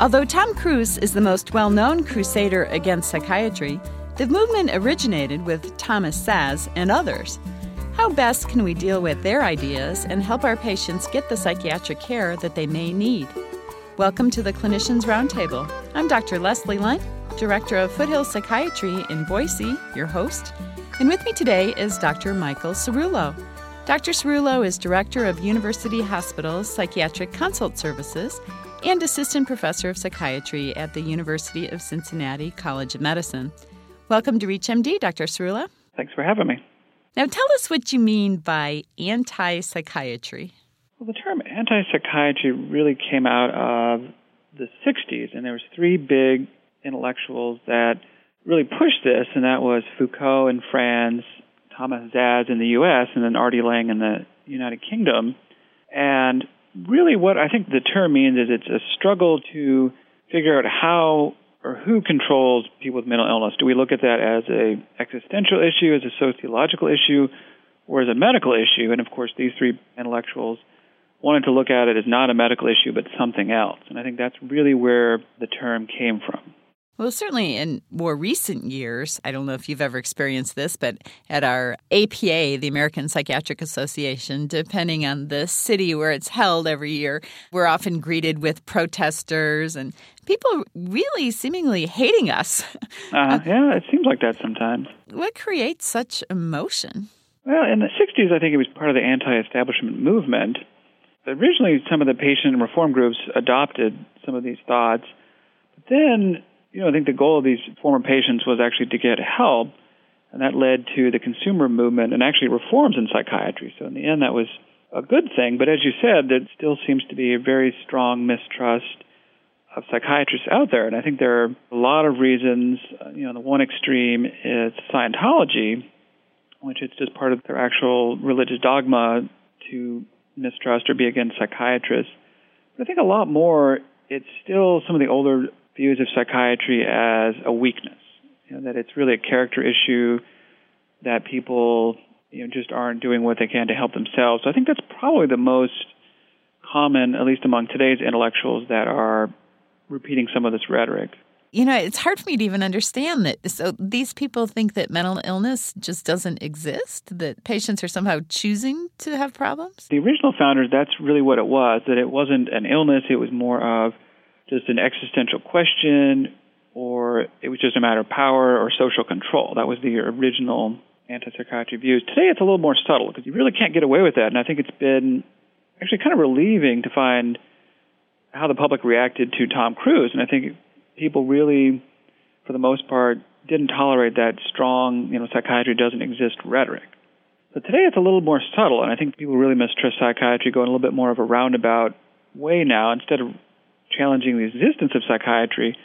Although Tom Cruise is the most well known crusader against psychiatry, the movement originated with Thomas Szasz and others. How best can we deal with their ideas and help our patients get the psychiatric care that they may need? Welcome to the Clinicians Roundtable. I'm Dr. Leslie Lundt, Director of Foothill Psychiatry in Boise, your host. And with me today is Dr. Michael Cerullo. Dr. Cerullo is Director of University Hospital's Psychiatric Consult Services and Assistant Professor of Psychiatry at the University of Cincinnati College of Medicine. Welcome to ReachMD, Dr. Cerullo. Thanks for having me. Now, tell us what you mean by anti psychiatry. Well, the term anti psychiatry really came out of the 60s, and there was three big intellectuals that really pushed this, and that was Foucault in France, Thomas Szasz in the U.S., and then R.D. Laing in the United Kingdom. And really, what I think the term means is it's a struggle to figure out how or who controls people with mental illness? Do we look at that as a existential issue, as a sociological issue, or as a medical issue? And of course, these three intellectuals wanted to look at it as not a medical issue, but something else. And I think that's really where the term came from. Well, certainly in more recent years, I don't know if you've ever experienced this, but at our APA, the American Psychiatric Association, depending on the city where it's held every year, we're often greeted with protesters and people really seemingly hating us. Uh, yeah, it seems like that sometimes. What creates such emotion? Well, in the 60s, I think it was part of the anti establishment movement. Originally, some of the patient and reform groups adopted some of these thoughts. But then you know, I think the goal of these former patients was actually to get help, and that led to the consumer movement and actually reforms in psychiatry. So in the end, that was a good thing. But as you said, there still seems to be a very strong mistrust of psychiatrists out there, and I think there are a lot of reasons. You know, the one extreme is Scientology, which is just part of their actual religious dogma to mistrust or be against psychiatrists. But I think a lot more, it's still some of the older views of psychiatry as a weakness, you know, that it's really a character issue, that people you know just aren't doing what they can to help themselves. So I think that's probably the most common, at least among today's intellectuals, that are repeating some of this rhetoric. You know, it's hard for me to even understand that. So these people think that mental illness just doesn't exist, that patients are somehow choosing to have problems? The original founders, that's really what it was, that it wasn't an illness, it was more of just an existential question or it was just a matter of power or social control. That was the original anti-psychiatry views. Today it's a little more subtle because you really can't get away with that. And I think it's been actually kind of relieving to find how the public reacted to Tom Cruise. And I think people really, for the most part, didn't tolerate that strong, you know, psychiatry doesn't exist rhetoric. But today it's a little more subtle, and I think people really mistrust psychiatry going a little bit more of a roundabout way now. Instead of challenging the existence of psychiatry,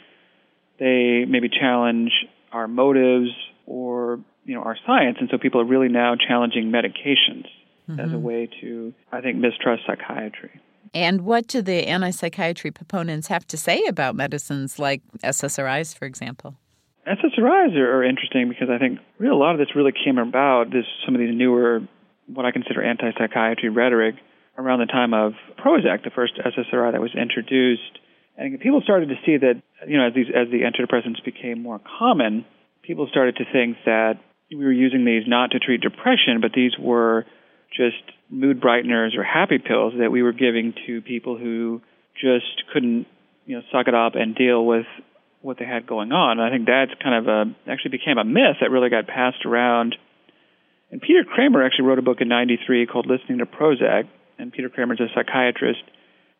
they maybe challenge our motives or you know our science, and so people are really now challenging medications mm-hmm. as a way to, I think, mistrust psychiatry. And what do the anti psychiatry proponents have to say about medicines like SSRIs, for example? SSRIs are, are interesting because I think really a lot of this really came about this some of these newer, what I consider anti psychiatry rhetoric around the time of Prozac, the first SSRI that was introduced. And people started to see that, you know, as these as the antidepressants became more common, people started to think that we were using these not to treat depression, but these were just mood brighteners or happy pills that we were giving to people who just couldn't, you know, suck it up and deal with what they had going on. And I think that's kind of a actually became a myth that really got passed around. And Peter Kramer actually wrote a book in '93 called "Listening to Prozac," and Peter Kramer's a psychiatrist.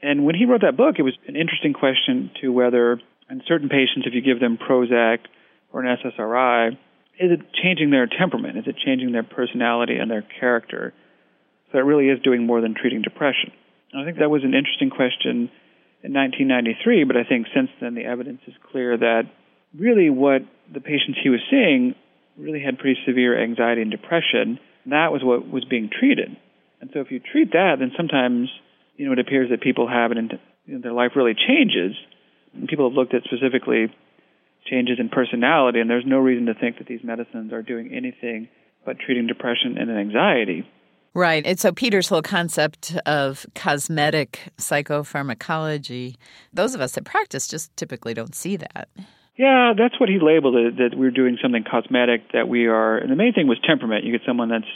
And when he wrote that book, it was an interesting question to whether, in certain patients, if you give them Prozac or an SSRI, is it changing their temperament? Is it changing their personality and their character? So it really is doing more than treating depression. And I think that was an interesting question in 1993, but I think since then the evidence is clear that really what the patients he was seeing really had pretty severe anxiety and depression. And That was what was being treated. And so if you treat that, then sometimes, you know, it appears that people have an, you know, their life really changes. And people have looked at specifically changes in personality, and there's no reason to think that these medicines are doing anything but treating depression and anxiety. Right. And so Peter's whole concept of cosmetic psychopharmacology, those of us that practice just typically don't see that. Yeah, that's what he labeled it, that we're doing something cosmetic, that we are, and the main thing was temperament. You get someone that's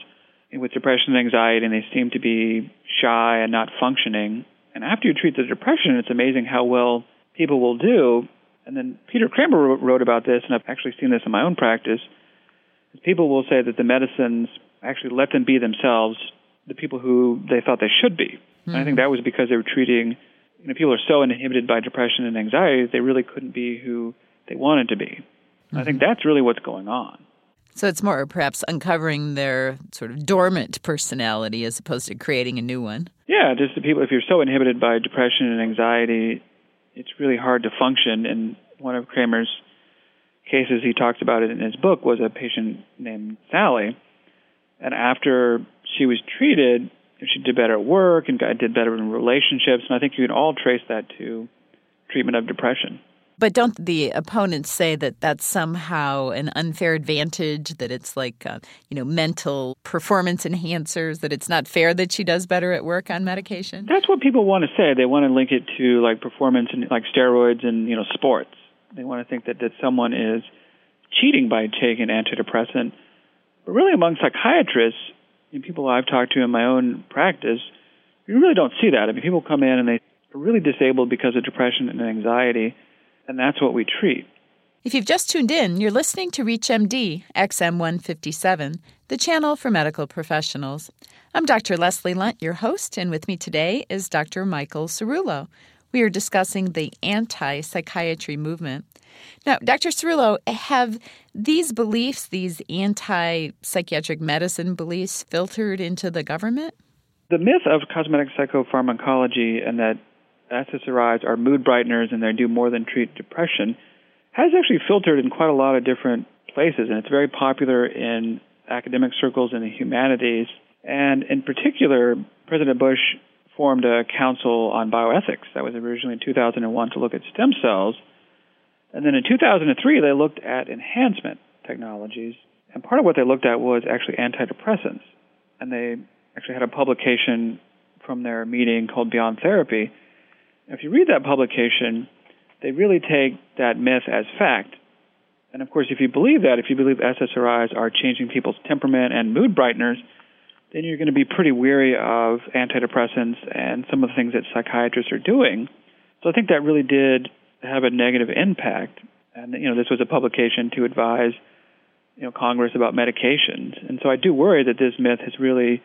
with depression and anxiety and they seem to be shy and not functioning. And after you treat the depression, it's amazing how well people will do. And then Peter Kramer wrote about this, and I've actually seen this in my own practice. People will say that the medicines actually let them be themselves, the people who they thought they should be. Mm-hmm. And I think that was because they were treating, you know, people are so inhibited by depression and anxiety, that they really couldn't be who they wanted to be. Mm-hmm. I think mm-hmm. that's really what's going on. So it's more perhaps uncovering their sort of dormant personality as opposed to creating a new one. Yeah, just the people, if you're so inhibited by depression and anxiety, it's really hard to function. And one of Kramer's cases, he talks about it in his book, was a patient named Sally and after she was treated, she did better at work and did better in relationships. And I think you can all trace that to treatment of depression. But don't the opponents say that that's somehow an unfair advantage? That it's like, uh, you know, mental performance enhancers. That it's not fair that she does better at work on medication. That's what people want to say. They want to link it to like performance and like steroids and you know sports. They want to think that that someone is cheating by taking antidepressant but really, among psychiatrists and people I've talked to in my own practice, you really don't see that. I mean, people come in and they are really disabled because of depression and anxiety, and that's what we treat. If you've just tuned in, you're listening to ReachMD XM157, the channel for medical professionals. I'm Dr. Leslie Lundt, your host, and with me today is Dr. Michael Cerullo. We are discussing the anti psychiatry movement. Now, Dr. Cerullo, have these beliefs, these anti psychiatric medicine beliefs, filtered into the government? The myth of cosmetic psychopharmacology and that SSRIs are mood brighteners and they do more than treat depression has actually filtered in quite a lot of different places, and it's very popular in academic circles in the humanities. And in particular, President Bush formed a council on bioethics that was originally in 2001 to look at stem cells and then in 2003, they looked at enhancement technologies. And part of what they looked at was actually antidepressants. And they actually had a publication from their meeting called Beyond Therapy. If you read that publication, they really take that myth as fact. And of course, if you believe that, if you believe SSRIs are changing people's temperament and mood brighteners, then you're going to be pretty weary of antidepressants and some of the things that psychiatrists are doing. So I think that really did have a negative impact. And you know, this was a publication to advise you know Congress about medications, and so I do worry that this myth has really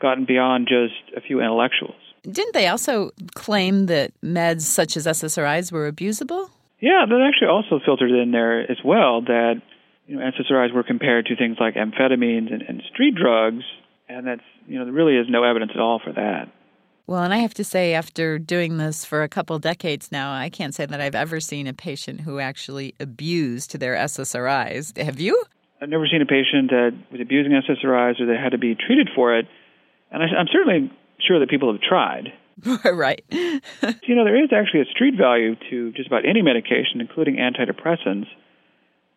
gotten beyond just a few intellectuals. Didn't they also claim that meds such as SSRIs were abusable? Yeah, that actually also filtered in there as well. That you know SSRIs were compared to things like amphetamines and, and street drugs, and that's you know there really is no evidence at all for that. Well, and I have to say, after doing this for a couple decades now, I can't say that I've ever seen a patient who actually abused their SSRIs. Have you? I've never seen a patient that was abusing SSRIs or that had to be treated for it. And I, I'm certainly sure that people have tried. right. you know, there is actually a street value to just about any medication, including antidepressants.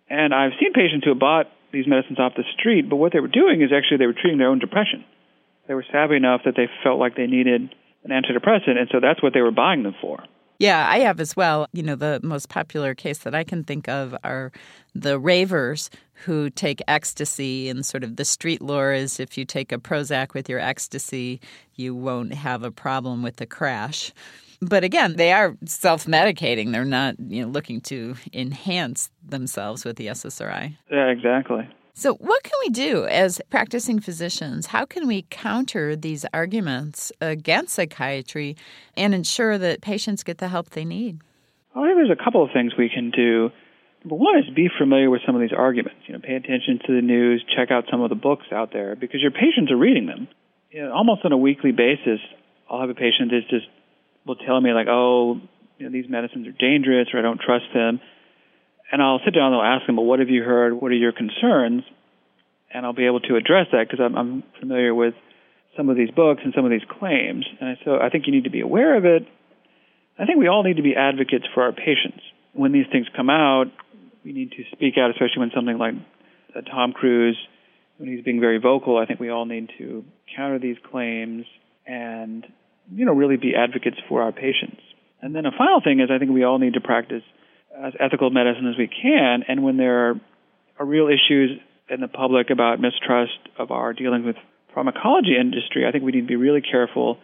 And I've seen patients who have bought these medicines off the street, but what they were doing is actually they were treating their own depression they were savvy enough that they felt like they needed an antidepressant, and so that's what they were buying them for. Yeah, I have as well. You know, the most popular case that I can think of are the ravers who take ecstasy, and sort of the street lore is if you take a Prozac with your ecstasy, you won't have a problem with the crash. But again, they are self medicating. They're not, you know, looking to enhance themselves with the SSRI. Yeah, exactly. So, what can we do as practicing physicians? How can we counter these arguments against psychiatry and ensure that patients get the help they need? I think there's a couple of things we can do. Number one is be familiar with some of these arguments. You know, pay attention to the news, check out some of the books out there because your patients are reading them. You know, almost on a weekly basis, I'll have a patient that just will tell me like, "Oh, you know, these medicines are dangerous," or "I don't trust them." And I'll sit down and I'll ask them, well, what have you heard? What are your concerns? And I'll be able to address that because I'm, I'm familiar with some of these books and some of these claims. And so I think you need to be aware of it. I think we all need to be advocates for our patients. When these things come out, we need to speak out, especially when something like Tom Cruise when he's being very vocal, I think we all need to counter these claims and, you know, really be advocates for our patients. And then a final thing is I think we all need to practice as ethical medicine as we can. And when there are, are real issues in the public about mistrust of our dealings with pharmacology industry, I think we need to be really careful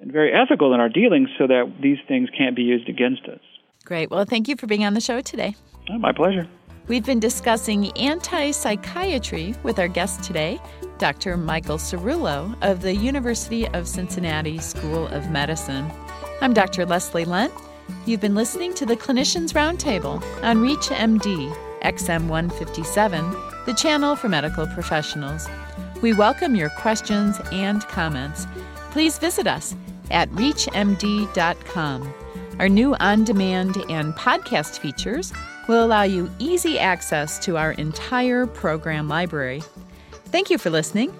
and very ethical in our dealings so that these things can't be used against us. Great. Well, thank you for being on the show today. Oh, my pleasure. We've been discussing anti psychiatry with our guest today, Dr. Michael Cerullo of the University of Cincinnati School of Medicine. I'm Dr. Leslie Lundt. You've been listening to the Clinicians Roundtable on ReachMD XM157, the channel for medical professionals. We welcome your questions and comments. Please visit us at reachmd.com. Our new on demand and podcast features will allow you easy access to our entire program library. Thank you for listening